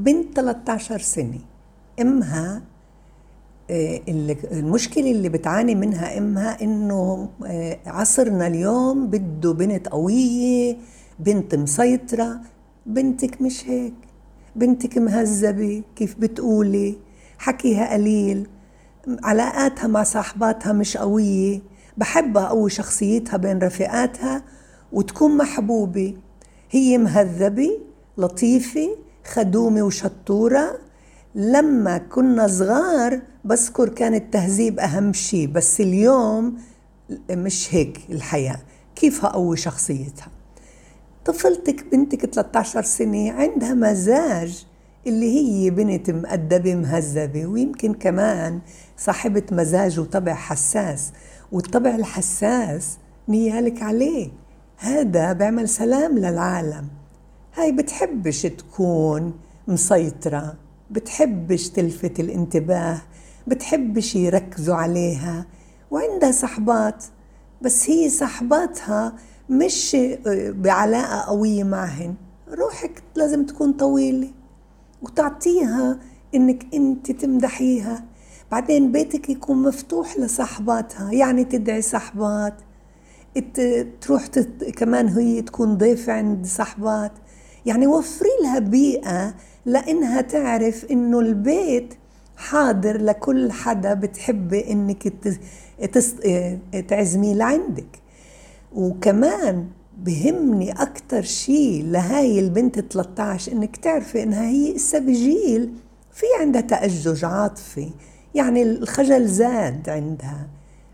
بنت 13 سنة. إمها آه، المشكلة اللي بتعاني منها إمها إنه آه، عصرنا اليوم بده بنت قوية بنت مسيطرة بنتك مش هيك. بنتك مهذبة كيف بتقولي؟ حكيها قليل. علاقاتها مع صاحباتها مش قوية. بحبها قوي شخصيتها بين رفيقاتها وتكون محبوبة. هي مهذبة لطيفة خدومة وشطورة. لما كنا صغار بذكر كان التهذيب أهم شيء بس اليوم مش هيك الحياة. كيف أقوي شخصيتها؟ طفلتك بنتك 13 سنة عندها مزاج اللي هي بنت مؤدبة مهذبة ويمكن كمان صاحبة مزاج وطبع حساس. والطبع الحساس نيالك عليه. هذا بيعمل سلام للعالم. هاي بتحبش تكون مسيطرة بتحبش تلفت الانتباه بتحبش يركزوا عليها. وعندها صحبات بس هي صحباتها مش بعلاقة قوية معهن. روحك لازم تكون طويلة وتعطيها إنك أنت تمدحيها. بعدين بيتك يكون مفتوح لصحباتها يعني تدعي صحبات تروح. كمان هي تكون ضيفة عند صحبات. يعني وفري لها بيئة لأنها تعرف إنه البيت حاضر لكل حدا بتحبي إنك تس... تعزميه لعندك. وكمان بهمني أكتر شيء لهاي البنت 13 إنك تعرفي إنها هي إسا بجيل في عندها تأجج عاطفي يعني الخجل زاد عندها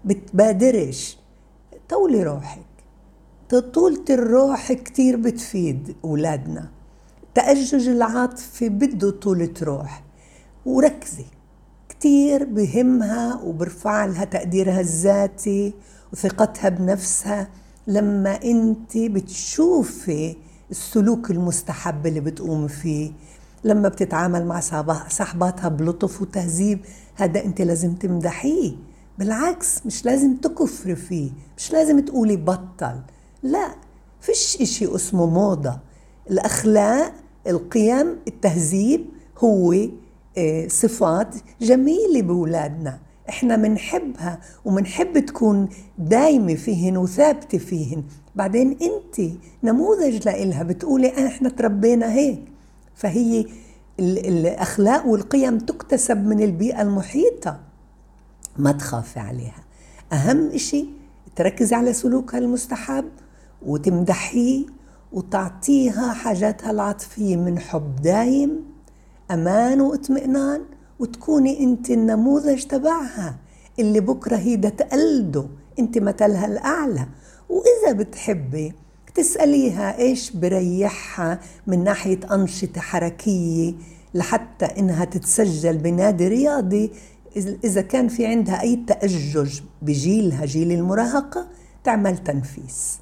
بتبادرش. طولي روحك. طولة الروح كتير بتفيد أولادنا تأجج العاطفي بده طولة روح. وركزي. كتير بهمها وبرفع لها تقديرها الذاتي وثقتها بنفسها لما انت بتشوفي السلوك المستحب اللي بتقوم فيه. لما بتتعامل مع صاحباتها بلطف وتهذيب هذا انت لازم تمدحيه. بالعكس مش لازم تكفري فيه. مش لازم تقولي بطل. لا فيش إشي اسمه موضة. الأخلاق القيم التهذيب هو آه، صفات جميلة بولادنا إحنا منحبها ومنحب تكون دايمة فيهن وثابتة فيهن. بعدين أنت نموذج لإلها بتقولي إحنا تربينا هيك. فهي الأخلاق والقيم تكتسب من البيئة المحيطة. ما تخافي عليها. أهم إشي تركزي على سلوكها المستحب. وتمدحيه وتعطيها حاجاتها العاطفية من حب دايم أمان واطمئنان وتكوني أنت النموذج تبعها. اللي بكرة هي بدها تقلده أنت مثلها الاعلى وإذا بتحبي تسأليها إيش بريحها من ناحية أنشطة حركية لحتى إنها تتسجل بنادي رياضي. إذا كان في عندها أي تأجج بجيلها جيل المراهقة تعمل تنفيس.